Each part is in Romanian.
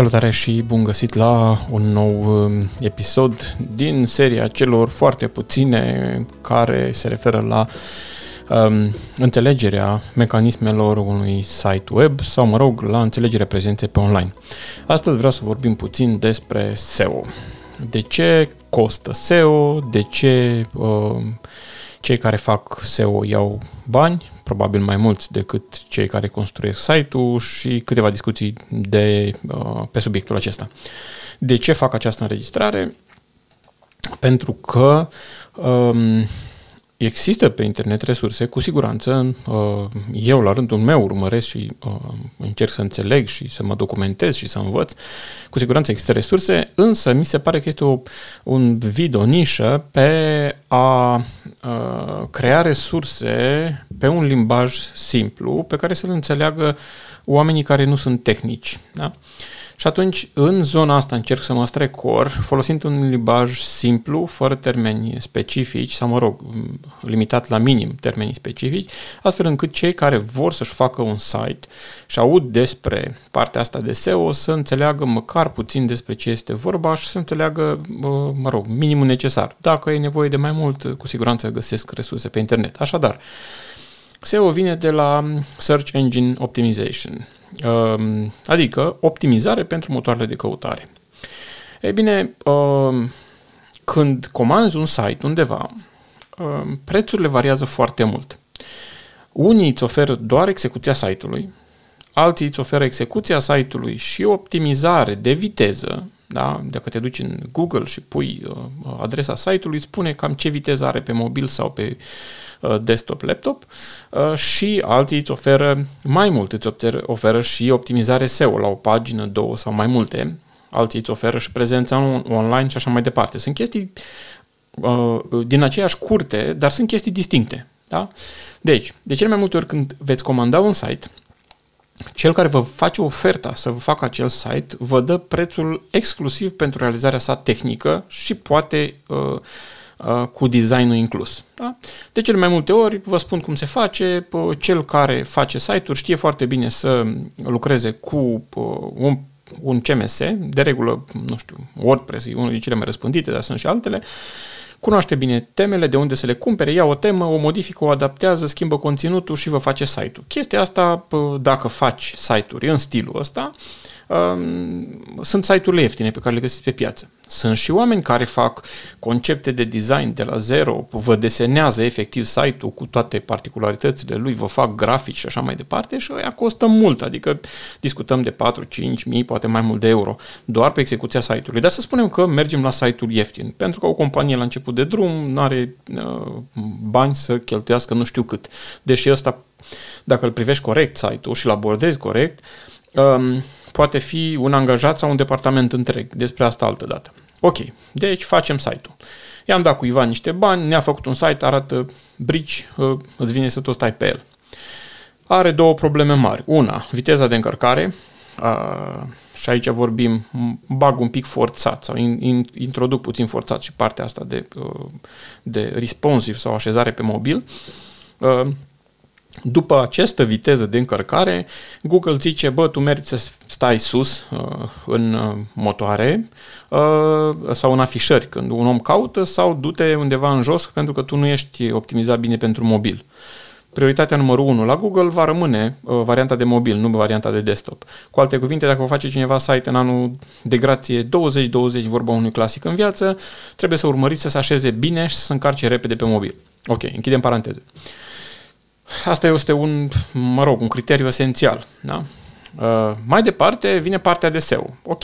Salutare și bun găsit la un nou um, episod din seria celor foarte puține care se referă la um, înțelegerea mecanismelor unui site web sau, mă rog, la înțelegerea prezenței pe online. Astăzi vreau să vorbim puțin despre SEO. De ce costă SEO, de ce uh, cei care fac SEO iau bani, probabil mai mulți decât cei care construiesc site-ul și câteva discuții de, uh, pe subiectul acesta. De ce fac această înregistrare? Pentru că um, Există pe internet resurse, cu siguranță. Uh, eu, la rândul meu, urmăresc și uh, încerc să înțeleg și să mă documentez și să învăț. Cu siguranță există resurse, însă mi se pare că este o, un vid, o nișă pe a uh, crea resurse pe un limbaj simplu pe care să-l înțeleagă oamenii care nu sunt tehnici. Da? Și atunci, în zona asta încerc să mă strecor, folosind un limbaj simplu, fără termeni specifici, sau mă rog, limitat la minim termenii specifici, astfel încât cei care vor să-și facă un site și aud despre partea asta de SEO să înțeleagă măcar puțin despre ce este vorba și să înțeleagă, mă rog, minimul necesar. Dacă e nevoie de mai mult, cu siguranță găsesc resurse pe internet. Așadar, SEO vine de la Search Engine Optimization Ehm, adică optimizare pentru motoarele de căutare. Ei bine, ehm, când comanzi un site undeva, ehm, prețurile variază foarte mult. Unii îți oferă doar execuția site-ului, alții îți oferă execuția site-ului și optimizare de viteză, da? Dacă te duci în Google și pui uh, adresa site-ului, îți spune cam ce viteză are pe mobil sau pe uh, desktop, laptop uh, și alții îți oferă mai mult, îți oferă și optimizare SEO la o pagină, două sau mai multe, alții îți oferă și prezența online și așa mai departe. Sunt chestii uh, din aceeași curte, dar sunt chestii distincte. Da? Deci, de cele mai multe ori când veți comanda un site, cel care vă face oferta să vă facă acel site vă dă prețul exclusiv pentru realizarea sa tehnică și poate uh, uh, cu designul inclus. Da? De cele mai multe ori vă spun cum se face, cel care face site-uri știe foarte bine să lucreze cu un, un CMS, de regulă, nu știu, WordPress e unul dintre cele mai răspândite, dar sunt și altele, uh, Cunoaște bine temele, de unde să le cumpere, ia o temă, o modifică, o adaptează, schimbă conținutul și vă face site-ul. Chestia asta, dacă faci site-uri în stilul ăsta, sunt site-urile ieftine pe care le găsiți pe piață. Sunt și oameni care fac concepte de design de la zero, vă desenează efectiv site-ul cu toate particularitățile lui, vă fac grafici și așa mai departe și ăia costă mult, adică discutăm de 4-5 mii, poate mai mult de euro, doar pe execuția site-ului. Dar să spunem că mergem la site-ul ieftin, pentru că o companie la început de drum nu are uh, bani să cheltuiască nu știu cât. Deși ăsta, dacă îl privești corect site-ul și îl abordezi corect, um, poate fi un angajat sau un departament întreg. Despre asta altă dată. Ok, deci facem site-ul. I-am dat cuiva niște bani, ne-a făcut un site, arată brici, ă, îți vine să tot stai pe el. Are două probleme mari. Una, viteza de încărcare, a, și aici vorbim, bag un pic forțat sau in, in, introduc puțin forțat și partea asta de, ă, de responsive sau așezare pe mobil. A, după această viteză de încărcare, Google zice, bă, tu meriți să stai sus uh, în uh, motoare uh, sau în afișări când un om caută sau du-te undeva în jos pentru că tu nu ești optimizat bine pentru mobil. Prioritatea numărul 1 la Google va rămâne uh, varianta de mobil, nu varianta de desktop. Cu alte cuvinte, dacă vă face cineva site în anul de grație 2020, vorba unui clasic în viață, trebuie să urmăriți să se așeze bine și să se încarce repede pe mobil. Ok, închidem paranteze. Uh, Asta este un, mă rog, un criteriu esențial. Da? Uh, mai departe vine partea de SEO. Ok.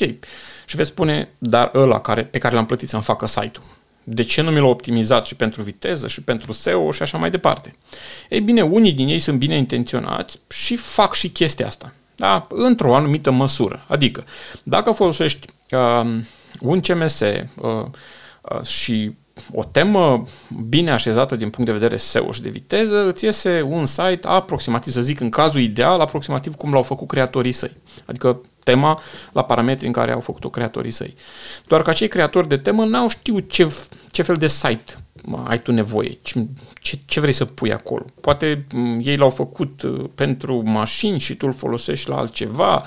Și veți spune, dar ăla care, pe care l-am plătit să-mi facă site-ul. De ce nu mi l-a optimizat și pentru viteză și pentru SEO și așa mai departe? Ei bine, unii din ei sunt bine intenționați și fac și chestia asta. Da? Într-o anumită măsură. Adică, dacă folosești uh, un CMS uh, uh, și o temă bine așezată din punct de vedere SEO și de viteză, îți iese un site aproximativ, să zic, în cazul ideal, aproximativ cum l-au făcut creatorii săi. Adică tema la parametri în care au făcut-o creatorii săi. Doar că acei creatori de temă n-au știut ce, ce fel de site ai tu nevoie, ce, ce, ce vrei să pui acolo. Poate ei l-au făcut uh, pentru mașini și tu îl folosești la altceva,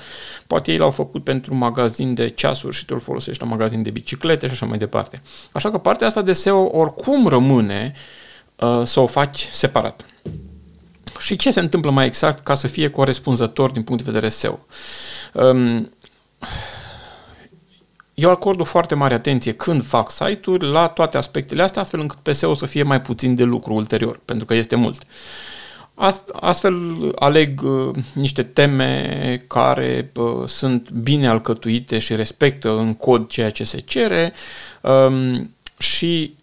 poate ei l-au făcut pentru magazin de ceasuri și tu îl folosești la magazin de biciclete și așa mai departe. Așa că partea asta de SEO oricum rămâne uh, să o faci separat. Și ce se întâmplă mai exact ca să fie corespunzător din punct de vedere SEO? Um, eu acord o foarte mare atenție când fac site-uri la toate aspectele astea, astfel încât pe SEO să fie mai puțin de lucru ulterior, pentru că este mult. Astfel aleg uh, niște teme care uh, sunt bine alcătuite și respectă în cod ceea ce se cere um, și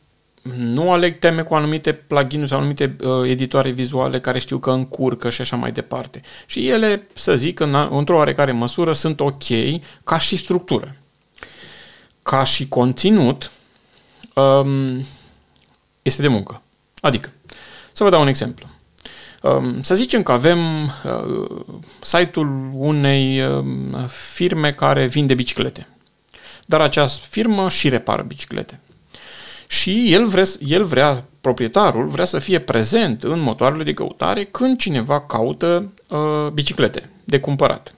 nu aleg teme cu anumite plugin sau anumite uh, editoare vizuale care știu că încurcă și așa mai departe. Și ele, să zic, în, într-o oarecare măsură sunt ok ca și structură. Ca și conținut, um, este de muncă. Adică, să vă dau un exemplu. Um, să zicem că avem uh, site-ul unei uh, firme care vinde biciclete. Dar această firmă și repară biciclete. Și el vrea, el vrea, proprietarul vrea să fie prezent în motoarele de căutare când cineva caută uh, biciclete de cumpărat.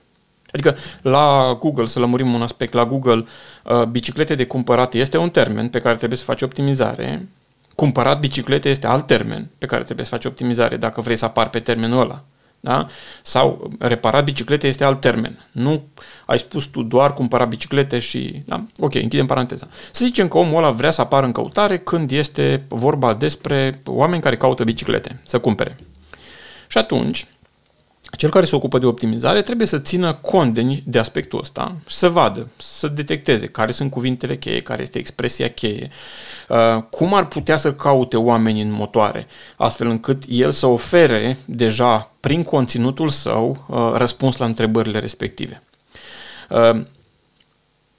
Adică la Google, să lămurim un aspect, la Google uh, biciclete de cumpărat este un termen pe care trebuie să faci optimizare, cumpărat biciclete este alt termen pe care trebuie să faci optimizare dacă vrei să apar pe termenul ăla. Da? Sau reparat biciclete este alt termen. Nu ai spus tu doar cumpăra biciclete și... Da? Ok, închidem paranteza. Să zicem că omul ăla vrea să apară în căutare când este vorba despre oameni care caută biciclete, să cumpere. Și atunci, cel care se ocupă de optimizare trebuie să țină cont de, de aspectul ăsta și să vadă, să detecteze care sunt cuvintele cheie, care este expresia cheie, uh, cum ar putea să caute oamenii în motoare, astfel încât el să ofere deja prin conținutul său uh, răspuns la întrebările respective. Uh,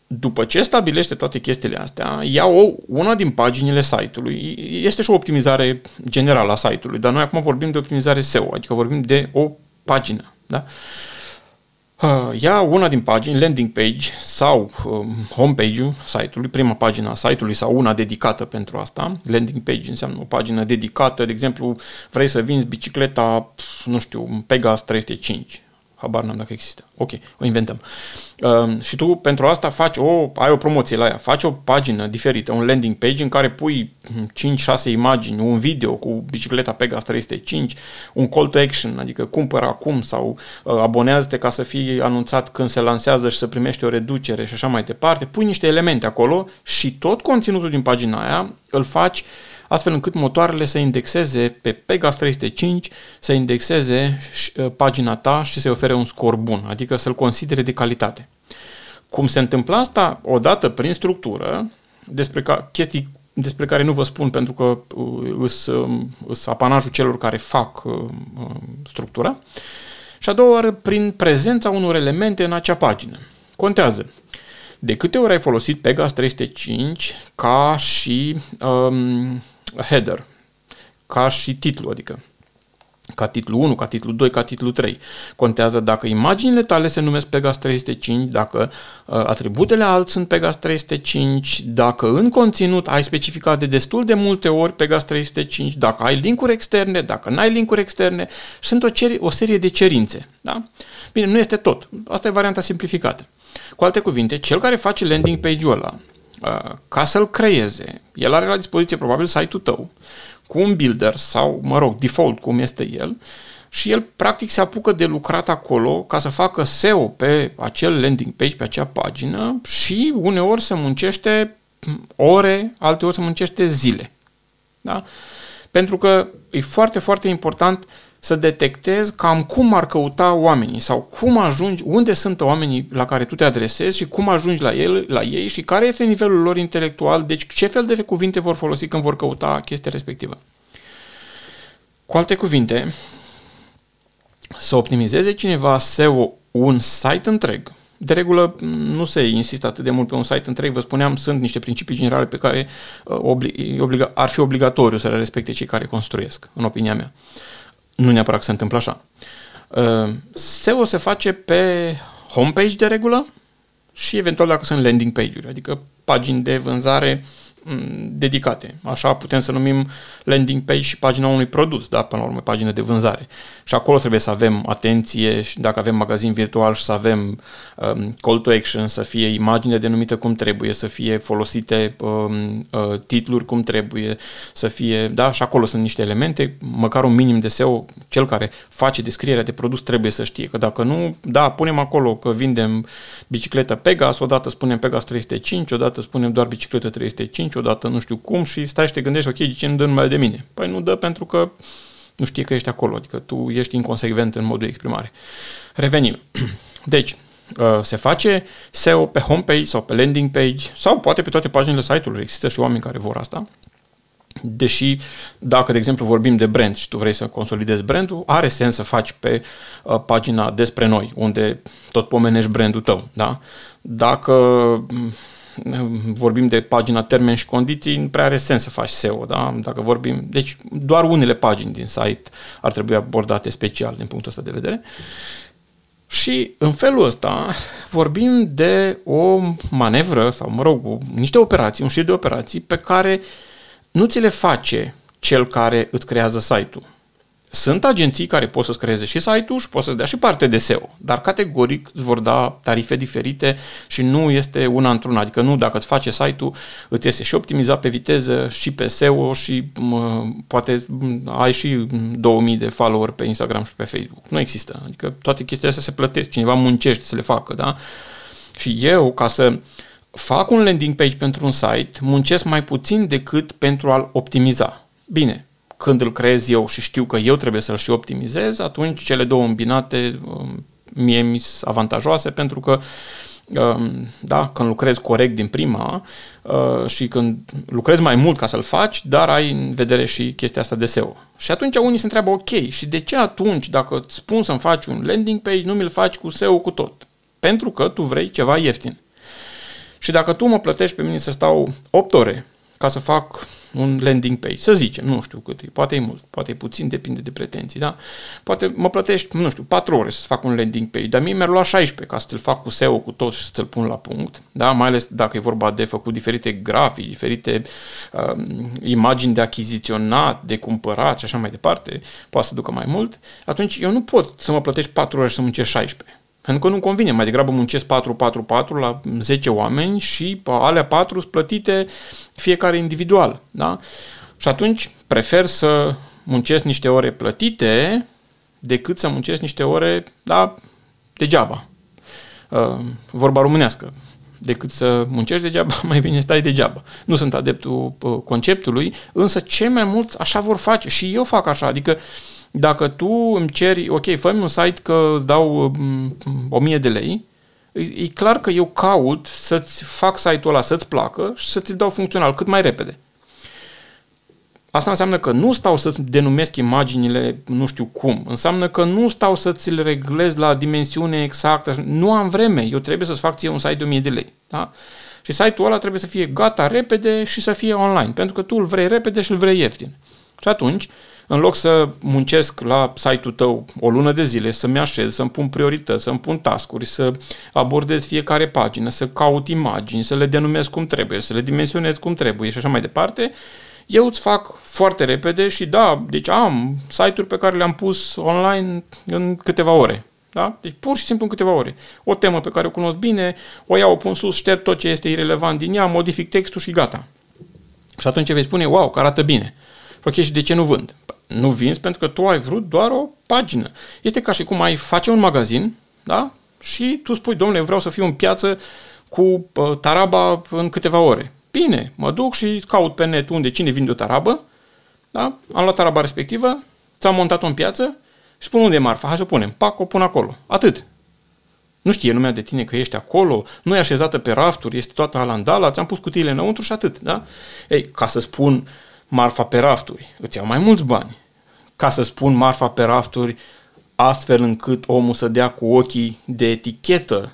după ce stabilește toate chestiile astea, ia o, una din paginile site-ului. Este și o optimizare generală a site-ului, dar noi acum vorbim de optimizare SEO, adică vorbim de o pagină. Da? Uh, ia una din pagini, landing page sau um, homepage-ul site-ului, prima pagina a site-ului sau una dedicată pentru asta. Landing page înseamnă o pagină dedicată, de exemplu, vrei să vinzi bicicleta, nu știu, Pegas 305 Habar n-am dacă există. Ok, o inventăm. Uh, și tu pentru asta faci o, ai o promoție la ea, faci o pagină diferită, un landing page în care pui 5-6 imagini, un video cu bicicleta Pegas 305, un call to action, adică cumpără acum sau uh, abonează-te ca să fii anunțat când se lansează și să primești o reducere și așa mai departe. Pui niște elemente acolo și tot conținutul din pagina aia îl faci uh, astfel încât motoarele să indexeze pe Pegas 305, să indexeze uh, pagina ta și să-i ofere un scor bun, adică să-l considere de calitate. Cum se întâmplă asta? Odată prin structură, despre ca, chestii despre care nu vă spun pentru că sunt uh, apanajul celor care fac uh, structura, și a doua oară prin prezența unor elemente în acea pagină. Contează. De câte ori ai folosit Pegas 305 ca și um, header, ca și titlu, adică ca titlu 1, ca titlu 2, ca titlu 3. Contează dacă imaginile tale se numesc Pegas 305, dacă uh, atributele alt sunt Pegas 305, dacă în conținut ai specificat de destul de multe ori Pegas 305, dacă ai linkuri externe, dacă n-ai linkuri externe, sunt o, cer- o serie de cerințe. Da? Bine, nu este tot. Asta e varianta simplificată. Cu alte cuvinte, cel care face landing page-ul ăla, Uh, ca să-l creeze, el are la dispoziție probabil site-ul tău cu un builder sau, mă rog, default cum este el și el practic se apucă de lucrat acolo ca să facă SEO pe acel landing page, pe acea pagină și uneori se muncește ore, alteori se muncește zile. Da? Pentru că e foarte, foarte important uh, să detectezi cam cum ar căuta oamenii sau cum ajungi, unde sunt oamenii la care tu te adresezi și cum ajungi la, el, la ei și care este nivelul lor intelectual, deci ce fel de cuvinte vor folosi când vor căuta chestia respectivă. Cu alte cuvinte, să optimizeze cineva SEO un site întreg, de regulă nu se insistă atât de mult pe un site întreg, vă spuneam, sunt niște principii generale pe care uh, obliga, ar fi obligatoriu să le respecte cei care construiesc, în opinia mea. Uh, nu neapărat că se întâmplă așa. Uh, SEO se face pe homepage de regulă și eventual dacă sunt landing page-uri, adică pagini de vânzare Mm, dedicate. Așa putem să numim landing page și pagina unui produs, da? până la urmă, pagină de vânzare. Și acolo trebuie să avem atenție și dacă avem magazin virtual și să avem um, call to action, să fie imagine denumită cum trebuie, să fie folosite um, uh, titluri cum trebuie, să fie, da, și acolo sunt niște elemente, măcar un minim de SEO, cel care face descrierea de produs trebuie să știe, că dacă nu, da, punem acolo că vindem bicicletă Pegas, odată spunem Pegas 305, odată spunem doar bicicletă 305, odată nu știu cum și stai și te gândești, ok, de ce nu dă numele de mine? Păi nu dă pentru că nu știe că ești acolo, adică tu ești inconsecvent în modul de exprimare. Revenim. Deci, uh, se face SEO pe homepage sau pe landing page sau poate pe toate paginile site-ului. Există și oameni care vor asta. Deși, dacă, de exemplu, vorbim de brand și tu vrei să consolidezi brandul, are sens să faci pe uh, pagina despre noi, unde tot pomenești brandul tău. Da? Dacă vorbim de pagina termen și condiții, nu prea are sens să faci SEO, da? Dacă vorbim, deci doar unele pagini din site ar trebui abordate special din punctul ăsta de vedere. Și în felul ăsta vorbim de o manevră sau, mă rog, niște operații, un șir de operații pe care nu ți le face cel care îți creează site-ul. Sunt agenții care pot să-ți creeze și site-ul și pot să-ți dea și parte de SEO, dar categoric îți vor da tarife diferite și nu este una într-una. Adică nu, dacă îți face site-ul, îți iese și optimizat pe viteză și pe SEO și mă, poate ai și 2000 de follower pe Instagram și pe Facebook. Nu există. Adică toate chestiile astea se plătesc. Cineva muncește să le facă, da? Și eu, ca să fac un landing page pentru un site, muncesc mai puțin decât pentru a-l optimiza. Bine, când îl creez eu și știu că eu trebuie să-l și optimizez, atunci cele două îmbinate um, mie mi sunt avantajoase pentru că um, da, când lucrezi corect din prima uh, și când lucrezi mai mult ca să-l faci, dar ai în vedere și chestia asta de SEO. Și atunci unii se întreabă, ok, și de ce atunci, dacă îți spun să-mi faci un landing page, nu mi-l faci cu SEO cu tot? Pentru că tu vrei ceva ieftin. Și dacă tu mă plătești pe mine să stau 8 ore ca să fac un landing page, să zicem, nu știu cât e, poate e mult, poate e puțin, depinde de pretenții, da? Poate mă plătești, nu știu, 4 ore să fac un landing page, dar mie mi-ar lua 16 ca să-l fac cu SEO, cu tot și să-l pun la punct, da? Mai ales dacă e vorba de făcut diferite grafici, diferite uh, imagini de achiziționat, de cumpărat și așa mai departe, poate să ducă mai mult, atunci eu nu pot să mă plătești 4 ore să muncesc 16. Pentru că nu convine, mai degrabă muncesc 4-4-4 la 10 oameni și alea 4 sunt plătite fiecare individual. Da? Și atunci prefer să muncesc niște ore plătite decât să muncesc niște ore da, degeaba. Uh, vorba românească. Decât să muncești degeaba, mai bine stai degeaba. Nu sunt adeptul uh, conceptului, însă cei mai mulți așa vor face și eu fac așa. Adică uh, dacă tu îmi ceri, ok, fă un site că îți dau um, 1000 de lei, e, e clar că eu caut să-ți fac site-ul ăla să-ți placă și să-ți dau funcțional cât mai repede. Asta înseamnă că nu stau să-ți denumesc imaginile nu știu cum. Înseamnă că nu stau să-ți le reglez la dimensiune exactă. Nu am vreme. Eu trebuie să-ți fac ție un site de 1000 de lei. Da? Și site-ul ăla trebuie să fie gata repede și să fie online. Pentru că tu îl vrei repede și îl vrei ieftin. Și atunci, în loc să muncesc la site-ul tău o lună de zile, să-mi așez, să-mi pun priorități, să-mi pun tascuri, să abordez fiecare pagină, să caut imagini, să le denumesc cum trebuie, să le dimensionez cum trebuie și așa mai departe, eu îți fac foarte repede și da, deci am site-uri pe care le-am pus online în câteva ore. Da? Deci pur și simplu în câteva ore. O temă pe care o cunosc bine, o iau, o pun sus, șterg tot ce este irelevant din ea, modific textul și gata. Și atunci vei spune, wow, că arată bine. Ok, și de ce nu vând? Nu vinzi pentru că tu ai vrut doar o pagină. Este ca și cum ai face un magazin, da? Și tu spui, domnule, vreau să fiu în piață cu uh, taraba în câteva ore. Bine, mă duc și caut pe net unde cine vinde o tarabă, da? Am luat taraba respectivă, ți-am montat-o în piață și spun unde e marfa, hai să o punem, pac, o pun acolo. Atât. Nu știe lumea de tine că ești acolo, nu e așezată pe rafturi, este toată alandala, ți-am pus cutiile înăuntru și atât, da? Ei, ca să spun marfa pe rafturi, îți iau mai mulți bani. Ca să spun marfa pe rafturi, astfel încât omul să dea cu ochii de etichetă,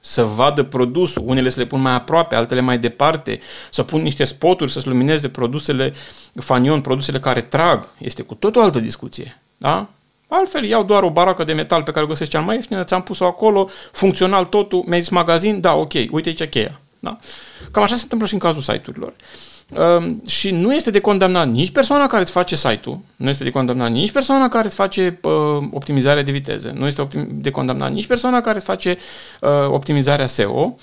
să vadă produsul, unele să le pun mai aproape, altele mai departe, să pun niște spoturi, să-ți lumineze produsele fanion, produsele care trag. Este cu tot o altă discuție. Da? Altfel, iau doar o baracă de metal pe care o găsesc cel mai ieftină, ți-am pus-o acolo, funcțional totul, mi-ai zis magazin, da, ok, uite aici cheia. Da? Cam așa se întâmplă și în cazul site-urilor. uh, și nu este de condamnat nici persoana care îți face site-ul, nu este de condamnat nici persoana care îți face uh, optimizarea de viteză, nu este de condamnat nici persoana care îți face uh, optimizarea SEO,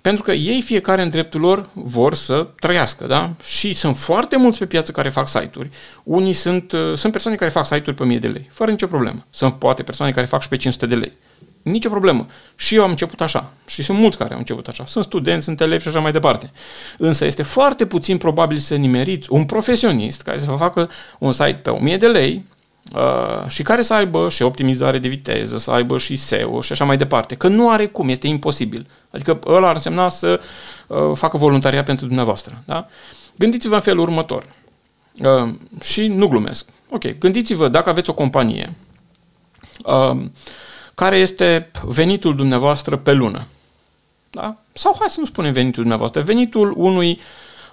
pentru că ei fiecare în dreptul lor vor să trăiască, da? Și sunt foarte mulți pe piață care fac site-uri. Unii sunt, uh, sunt persoane care fac site-uri pe 1000 de lei, fără nicio problemă. Sunt poate persoane care fac și pe 500 de lei. Nicio problemă. Și eu am început așa. Și sunt mulți care au început așa. Sunt studenți, sunt elevi și așa mai departe. Însă este foarte puțin probabil să nimeriți un profesionist care să vă facă un site pe 1000 de lei uh, și care să aibă și optimizare de viteză, să aibă și SEO și așa mai departe. Că nu are cum, este imposibil. Adică ăla ar însemna să uh, facă voluntaria pentru dumneavoastră. Da? Gândiți-vă în felul următor. Uh, și nu glumesc. Ok, gândiți-vă dacă aveți o companie uh, care este venitul dumneavoastră pe lună. Da? Sau hai să nu spunem venitul dumneavoastră, venitul unui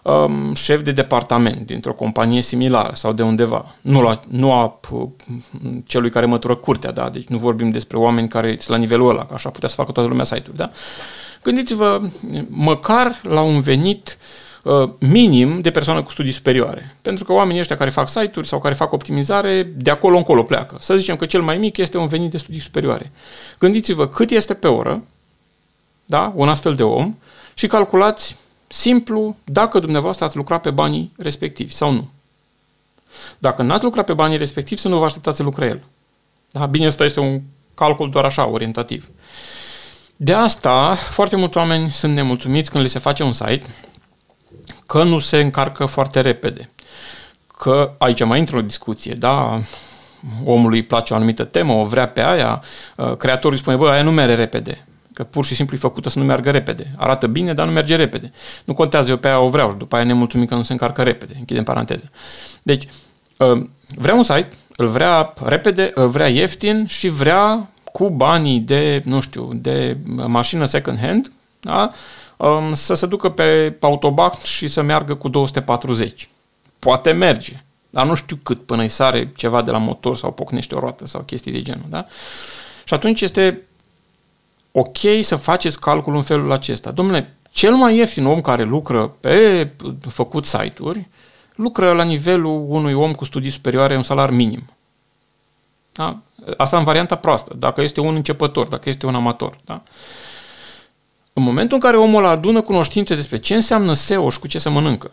um, șef de departament dintr-o companie similară sau de undeva. Nu, la, nu a uh, celui care mătură curtea, da? deci nu vorbim despre oameni care sunt la nivelul ăla, că așa putea să facă toată lumea site-uri. Da? Gândiți-vă măcar la un venit uh, Uh, minim de persoană cu studii superioare. Pentru că oamenii ăștia care fac site-uri sau care fac optimizare, de acolo încolo pleacă. Să zicem că cel mai mic este un venit de studii superioare. Gândiți-vă cât este pe oră, da, un astfel de om, și calculați simplu dacă dumneavoastră ați lucrat pe banii respectivi sau nu. Dacă n-ați lucrat pe banii respectivi, să nu vă așteptați să lucre el. Da? Bine, asta este un calcul doar așa, orientativ. De asta, foarte mulți oameni sunt nemulțumiți când le se face un site că nu se încarcă foarte repede. Că aici mai intră o discuție, da, omului îi place o anumită temă, o vrea pe aia, uh, creatorul îi spune, bă, aia nu merge repede. Că pur și simplu e făcută să nu meargă repede. Arată bine, dar nu merge repede. Nu contează, eu pe aia o vreau și după aia nemulțumim că nu se încarcă repede. Închidem paranteză. Deci, uh, vrea un site, îl vrea repede, îl vrea ieftin și vrea cu banii de, nu știu, de mașină second hand, da? Um, să se ducă pe autobac și să meargă cu 240. Poate merge, dar nu știu cât până îi sare ceva de la motor sau pocnește o roată sau chestii de genul. Da? Și atunci este ok să faceți calculul în felul acesta. Domnule, cel mai ieftin om care lucră pe făcut site-uri, lucră la nivelul unui om cu studii superioare, un salar minim. Da? Asta în varianta proastă, dacă este un începător, dacă este un amator. Da? În momentul în care omul adună cunoștințe despre ce înseamnă SEO și cu ce se mănâncă,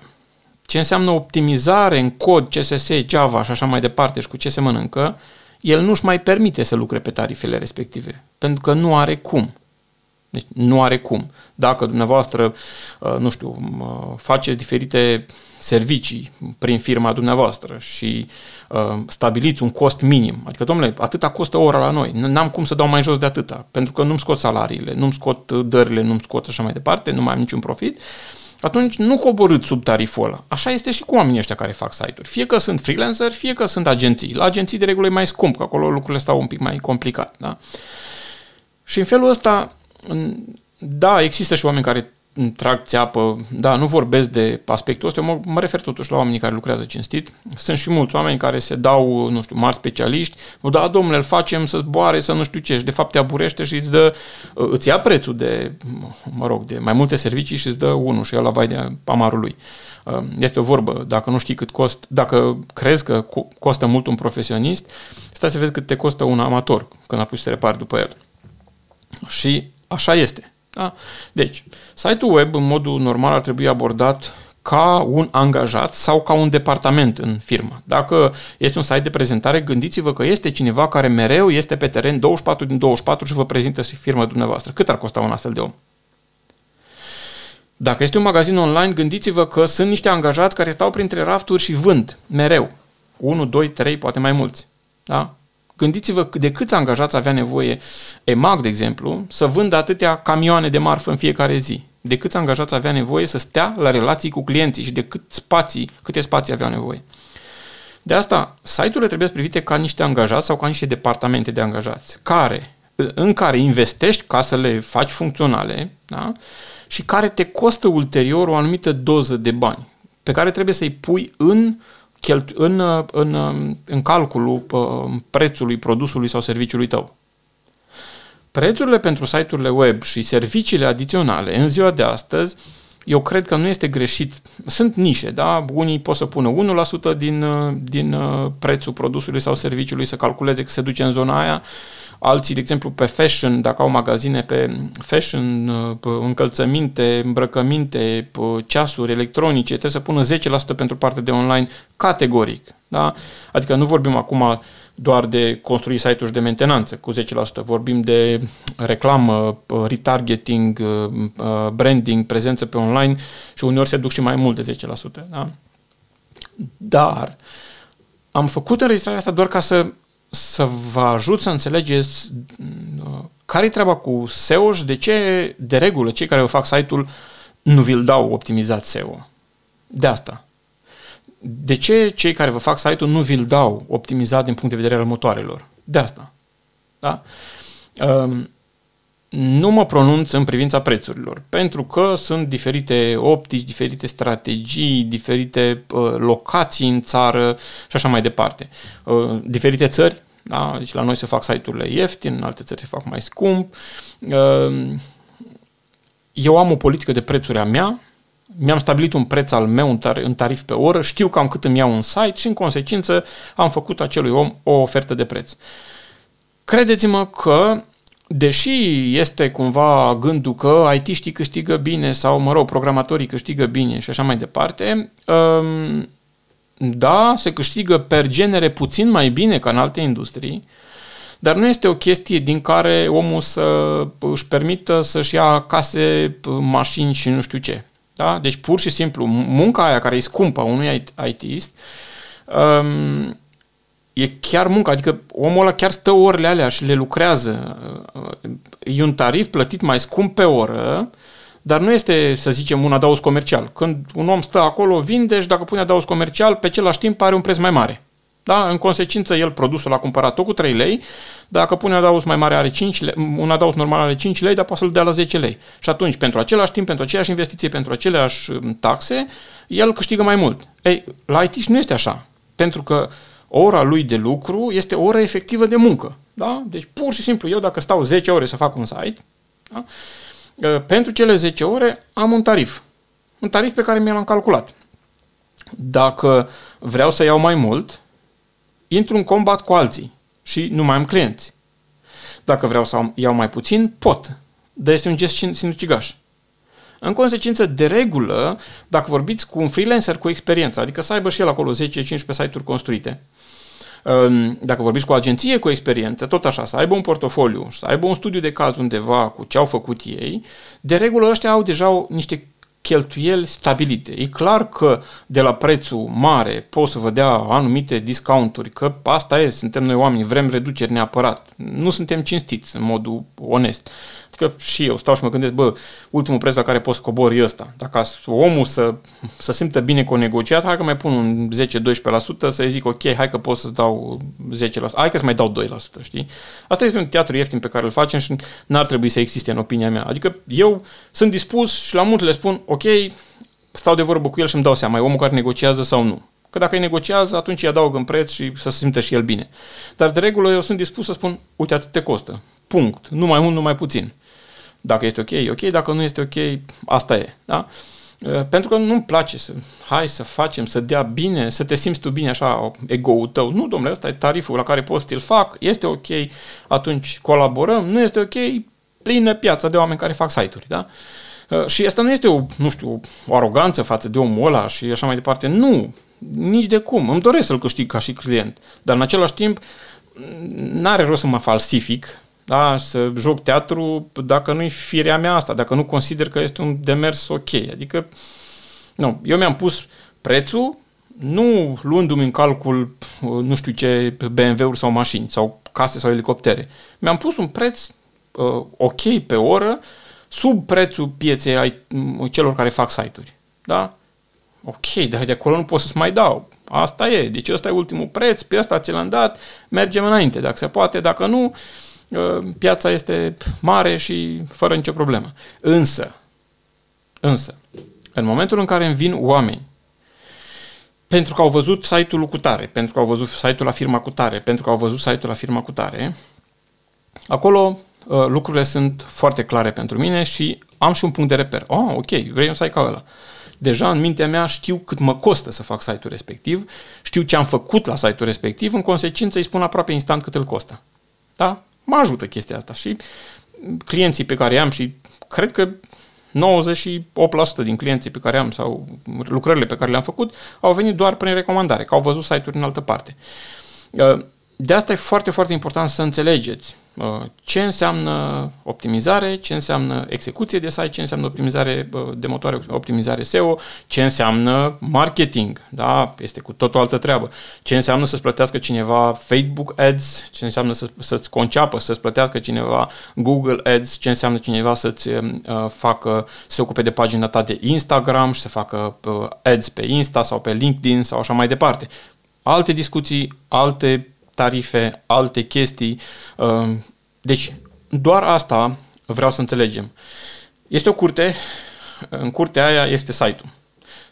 ce înseamnă optimizare în cod, CSS, Java și așa mai departe și cu ce se mănâncă, el nu-și mai permite să lucre pe tarifele respective, pentru că nu are cum. Deci nu are cum. Dacă dumneavoastră, uh, nu știu, faceți diferite servicii prin firma dumneavoastră și uh, stabiliți un cost minim, adică, domnule, atâta costă ora la noi, n-am cum să dau mai jos de atâta, pentru că nu-mi scot salariile, nu-mi scot uh, dările, nu-mi scot așa mai departe, nu mai am niciun profit, atunci nu coborâți sub tariful ăla. Așa este și cu oamenii ăștia care fac site-uri. Fie că sunt freelancer, fie că sunt agenții. La agenții de regulă e mai scump, că acolo lucrurile stau un pic mai complicat. Da? Și în felul ăsta, da, există și oameni care trag țeapă, da, nu vorbesc de aspectul ăsta, mă, mă refer totuși la oamenii care lucrează cinstit. Sunt și mulți oameni care se dau, nu știu, mari specialiști, da, domnule, îl facem să zboare, să nu știu ce, și de fapt te aburește și îți dă, îți ia prețul de, mă rog, de mai multe servicii și îți dă unul și ăla vai de amarul lui. Este o vorbă, dacă nu știi cât cost, dacă crezi că costă mult un profesionist, stai să vezi cât te costă un amator când apuci să repari după el. Și așa este. Da? Deci, site-ul web în modul normal ar trebui abordat ca un angajat sau ca un departament în firmă. Dacă este un site de prezentare, gândiți-vă că este cineva care mereu este pe teren 24 din 24 și vă prezintă firma dumneavoastră. Cât ar costa un astfel de om? Dacă este un magazin online, gândiți-vă că sunt niște angajați care stau printre rafturi și vând mereu. 1, 2, 3, poate mai mulți. Da? Gândiți-vă de câți angajați avea nevoie EMAG, de exemplu, să vândă atâtea camioane de marfă în fiecare zi. De câți angajați avea nevoie să stea la relații cu clienții și de cât spații, câte spații avea nevoie. De asta, site-urile trebuie să privite ca niște angajați sau ca niște departamente de angajați, care, în care investești ca să le faci funcționale da? și care te costă ulterior o anumită doză de bani, pe care trebuie să-i pui în în, în, în calculul prețului produsului sau serviciului tău. Prețurile pentru site-urile web și serviciile adiționale în ziua de astăzi eu cred că nu este greșit. Sunt nișe, da? Unii pot să pună 1% din, uh, din uh, prețul produsului sau serviciului, să calculeze că se duce în zona aia. Alții, de exemplu, pe fashion, dacă au magazine pe fashion, uh, pe încălțăminte, îmbrăcăminte, pe ceasuri electronice, trebuie să pună 10% pentru partea de online categoric. Da? Adică nu vorbim acum doar de construi site-uri de mentenanță cu 10%. Vorbim de reclamă, retargeting, branding, prezență pe online și uneori se duc și mai mult de 10%. Da? Dar am făcut înregistrarea asta doar ca să, să vă ajut să înțelegeți care e treaba cu SEO și de ce, de regulă, cei care vă fac site-ul nu vi-l dau optimizat SEO. De asta de ce cei care vă fac site-ul nu vi-l dau optimizat din punct de vedere al motoarelor? De asta. Da? Um, nu mă pronunț în privința prețurilor, pentru că sunt diferite optici, diferite strategii, diferite uh, locații în țară și așa mai departe. Uh, diferite țări, da? deci la noi se fac site-urile ieftin, în alte țări se fac mai scump. Uh, eu am o politică de prețuri a mea, mi-am stabilit un preț al meu în tarif pe oră, știu cam cât îmi iau un site și în consecință am făcut acelui om o ofertă de preț. Credeți-mă că deși este cumva gândul că IT-știi câștigă bine sau, mă rog, programatorii câștigă bine și așa mai departe, um, da, se câștigă per genere puțin mai bine ca în alte industrii, dar nu este o chestie din care omul să își permită să-și ia case, mașini și nu știu ce. Da? Deci pur și simplu munca aia care e scumpă a unui ITist um, e chiar muncă, adică omul ăla chiar stă orele alea și le lucrează. E un tarif plătit mai scump pe oră, dar nu este, să zicem, un adaos comercial. Când un om stă acolo, vinde și dacă pune adaos comercial, pe același timp are un preț mai mare. Da? În consecință, el produsul l-a cumpărat tot cu 3 lei, dacă pune un adaos mai mare are 5 lei, un adaos normal are 5 lei, dar poate să-l dea la 10 lei. Și atunci, pentru același timp, pentru aceeași investiție, pentru aceleași um, taxe, el câștigă mai mult. Ei, la IT nu este așa, pentru că ora lui de lucru este o oră efectivă de muncă. Da? Deci, pur și simplu, eu dacă stau 10 ore să fac un site, da? Uh, pentru cele 10 ore am un tarif. Un tarif pe care mi l-am calculat. Dacă vreau să iau mai mult, intru în combat cu alții și nu mai am clienți. Dacă vreau să iau mai puțin, pot. Dar este un gest sinucigaș. În consecință, de regulă, dacă vorbiți cu un freelancer cu experiență, adică să aibă și el acolo 10-15 site-uri construite, um, dacă vorbiți cu o agenție cu experiență, tot așa, să aibă un portofoliu, să aibă un studiu de caz undeva cu ce au făcut ei, de regulă ăștia au deja niște cheltuieli stabilite. E clar că de la prețul mare pot să vă dea anumite discounturi, că asta e, suntem noi oameni, vrem reduceri neapărat. Nu suntem cinstiți în modul onest. Că și eu stau și mă gândesc, bă, ultimul preț la care pot scobor e ăsta. Dacă omul să, să simtă bine cu negociat, hai că mai pun un 10-12%, să zic, ok, hai că pot să-ți dau 10%, hai că să mai dau 2%, știi? Asta este un teatru ieftin pe care îl facem și n-ar trebui să existe în opinia mea. Adică eu sunt dispus și la multe le spun, ok, stau de vorbă cu el și îmi dau seama, e omul care negociază sau nu. Că dacă îi negociază, atunci îi adaug în preț și să se simtă și el bine. Dar de regulă eu sunt dispus să spun, uite, atât te costă. Punct. Nu mai mult, nu mai puțin. Dacă este ok, ok, dacă nu este ok, asta e. Da? Pentru că nu-mi place să, hai să facem, să dea bine, să te simți tu bine așa, ego-ul tău. Nu, domnule, ăsta e tariful la care poți să-l fac, este ok, atunci colaborăm, nu este ok, plină piața de oameni care fac site-uri, da? Și asta nu este o, nu știu, o aroganță față de omul ăla și așa mai departe. Nu, nici de cum. Îmi doresc să-l câștig ca și client. Dar în același timp, n-are rost să mă falsific da, să joc teatru dacă nu-i firea mea asta, dacă nu consider că este un demers ok. Adică, nu, eu mi-am pus prețul, nu luându-mi în calcul, nu știu ce, BMW-uri sau mașini, sau case sau elicoptere. Mi-am pus un preț uh, ok pe oră, sub prețul pieței ai celor care fac site-uri. Da? Ok, dar de acolo nu pot să-ți mai dau. Asta e. Deci ăsta e ultimul preț, pe ăsta ți l-am dat, mergem înainte. Dacă se poate, dacă nu, Uh, piața este mare și fără nicio problemă. Însă, însă, în momentul în care îmi vin oameni pentru că au văzut site-ul cu tare, pentru că au văzut site-ul la firma cu tare, pentru că au văzut site-ul la firma cu tare, acolo uh, lucrurile sunt foarte clare pentru mine și am și un punct de reper. Oh, ok, vrei un site ca ăla. Deja în mintea mea știu cât mă costă să fac site-ul respectiv, știu ce am făcut la site-ul respectiv, în consecință îi spun aproape instant cât îl costă. Da? Mă ajută chestia asta și clienții pe care am și cred că 98% din clienții pe care am sau lucrările pe care le-am făcut au venit doar prin recomandare, că au văzut site-uri în altă parte. Uh, de asta e foarte, foarte important să înțelegeți uh, ce înseamnă optimizare, ce înseamnă execuție de site, ce înseamnă optimizare uh, de motoare, optimizare SEO, ce înseamnă marketing, da? este cu tot o altă treabă, ce înseamnă să-ți plătească cineva Facebook Ads, ce înseamnă să, să-ți conceapă, să-ți plătească cineva Google Ads, ce înseamnă cineva să-ți uh, facă, să se ocupe de pagina ta de Instagram și să facă uh, ads pe Insta sau pe LinkedIn sau așa mai departe. Alte discuții, alte tarife, alte chestii. Um, deci, doar asta vreau să înțelegem. Este o curte, în curtea aia este site-ul.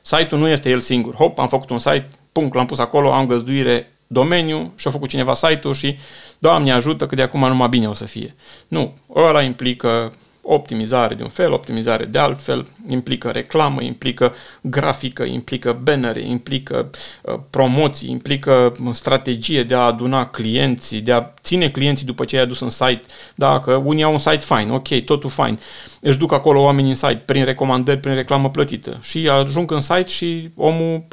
Site-ul nu este el singur. Hop, am făcut un site, punct, l-am pus acolo, am găzduire domeniu și a făcut cineva site-ul și Doamne ajută că de acum numai bine o să fie. Nu, ăla implică optimizare de un fel, optimizare de alt fel, implică reclamă, implică grafică, implică bannere, implică uh, promoții, implică strategie de a aduna clienții, de a ține clienții după ce i-a adus în site. Dacă unii au un site fine, ok, totul fine. Își duc acolo oamenii în site prin recomandări, prin reclamă plătită și ajung în site și omul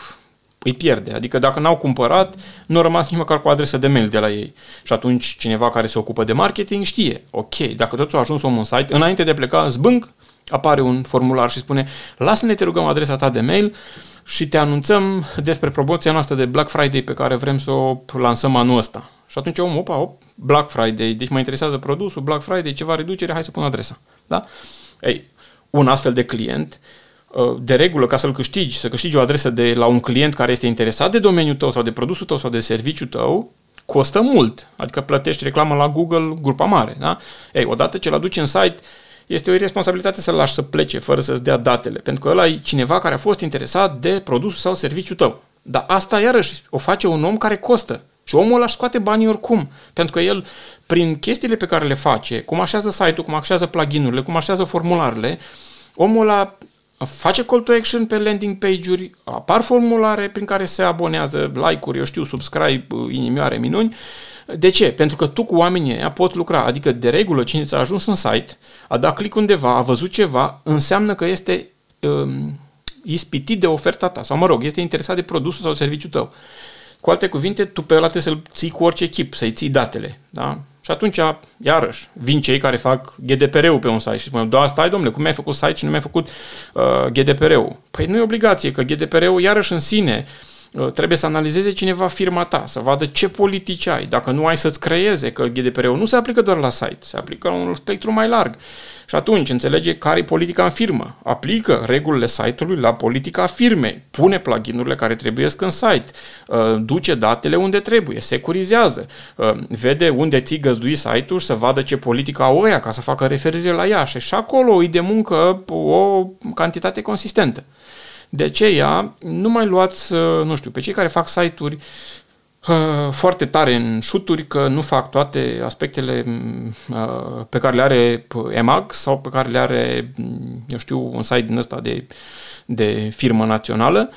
îi pierde. Adică dacă n-au cumpărat, nu a rămas nici măcar cu adresă de mail de la ei. Și atunci cineva care se ocupă de marketing știe, ok, dacă totul a ajuns omul în site, înainte de a pleca, zbâng, apare un formular și spune lasă-ne, te rugăm, adresa ta de mail și te anunțăm despre promoția noastră de Black Friday pe care vrem să o lansăm anul ăsta. Și atunci omul, opa, op, Black Friday, deci mă interesează produsul, Black Friday, ceva reducere, hai să pun adresa. Da? Ei, un astfel de client Uh, de regulă, ca să-l câștigi, să câștigi o adresă de la un client care este interesat de domeniul tău sau de produsul tău sau de serviciul tău, costă mult. Adică plătești reclamă la Google, grupa mare. Da? Ei, odată ce l aduci în site, este o irresponsabilitate să-l lași să plece fără să-ți dea datele, pentru că ăla e cineva care a fost interesat de produsul sau serviciul tău. Dar asta iarăși o face un om care costă. Și omul ăla scoate banii oricum. Pentru că el, prin chestiile pe care le face, cum așează site-ul, cum așează plugin-urile, cum așează formularele, omul ăla face call to action pe landing page-uri, apar formulare prin care se abonează, like-uri, eu știu, subscribe, inimioare, minuni. De ce? Pentru că tu cu oamenii ăia poți lucra. Adică, de regulă, cine ți-a ajuns în site, a dat click undeva, a văzut ceva, înseamnă că este um, ispitit de oferta ta. Sau, mă rog, este interesat de produsul sau serviciul tău. Cu alte cuvinte, tu pe ăla trebuie să-l ții cu orice echip, să-i ții datele. Da? Și atunci, iarăși, vin cei care fac GDPR-ul pe un site și spun, da, stai domnule, cum mi-ai făcut site și nu mi-ai făcut uh, GDPR-ul? Păi nu e obligație, că GDPR-ul iarăși în sine uh, trebuie să analizeze cineva firma ta, să vadă ce politici ai, dacă nu ai să-ți creeze, că GDPR-ul nu se aplică doar la site, se aplică la un spectru mai larg. Și atunci înțelege care e politica în firmă. Aplică regulile site-ului la politica firmei. Pune pluginurile care trebuie în site. Uh, duce datele unde trebuie. Securizează. Uh, vede unde ți găzdui site-ul și să vadă ce politică au ăia ca să facă referire la ea. Și, și acolo îi de muncă o cantitate consistentă. De aceea, nu mai luați, uh, nu știu, pe cei care fac site-uri foarte tare în șuturi că nu fac toate aspectele pe care le are EMAG sau pe care le are, eu știu, un site din ăsta de, de firmă națională,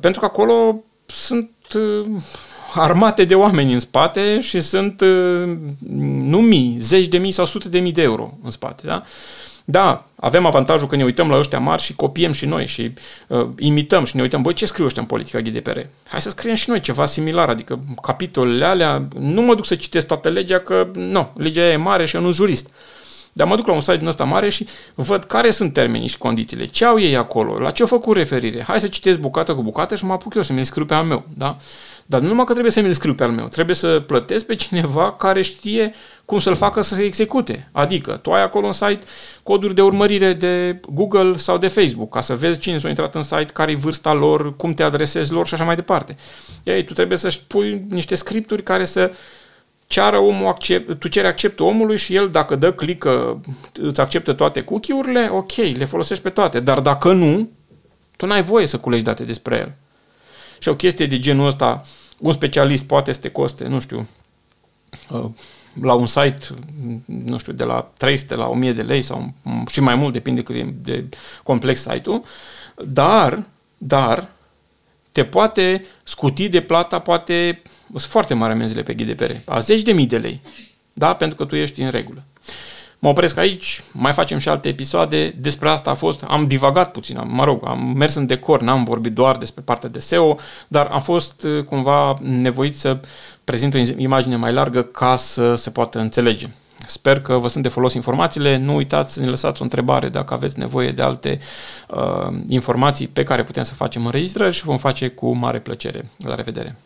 pentru că acolo sunt armate de oameni în spate și sunt nu mii, zeci de mii sau sute de mii de euro în spate. Da? Da, avem avantajul că ne uităm la ăștia mari și copiem și noi și uh, imităm și ne uităm, băi, ce scriu ăștia în politica GDPR? Hai să scriem și noi ceva similar, adică capitolele alea, nu mă duc să citesc toată legea, că nu, legea e mare și eu nu jurist. Dar mă duc la un site din ăsta mare și văd care sunt termenii și condițiile, ce au ei acolo, la ce au făcut referire. Hai să citesc bucată cu bucată și mă apuc eu să mi-l scriu pe al meu. Da? Dar nu numai că trebuie să mi-l scriu pe al meu, trebuie să plătesc pe cineva care știe cum să-l facă să se execute. Adică, tu ai acolo în site coduri de urmărire de Google sau de Facebook, ca să vezi cine s-a intrat în site, care e vârsta lor, cum te adresezi lor și așa mai departe. Ei, tu trebuie să-și pui niște scripturi care să ceară omul accept, tu ceri acceptul omului și el dacă dă click îți acceptă toate cookie-urile, ok, le folosești pe toate, dar dacă nu, tu n-ai voie să culegi date despre el. Și o chestie de genul ăsta, un specialist poate să te coste, nu știu, uh, la un site, nu știu, de la 300 la 1000 de lei sau și mai mult, depinde cât e de complex site-ul, dar, dar, te poate scuti de plata, poate, sunt foarte mari amenzile pe GDPR, a zeci de mii de lei, da, pentru că tu ești în regulă. Mă opresc aici, mai facem și alte episoade. Despre asta a fost, am divagat puțin, am, mă rog, am mers în decor, n-am vorbit doar despre partea de SEO, dar am fost uh, cumva nevoit să prezint o imagine mai largă ca să se poată înțelege. Sper că vă sunt de folos informațiile. Nu uitați să ne lăsați o întrebare dacă aveți nevoie de alte uh, informații pe care putem să facem înregistrări și vom face cu mare plăcere. La revedere!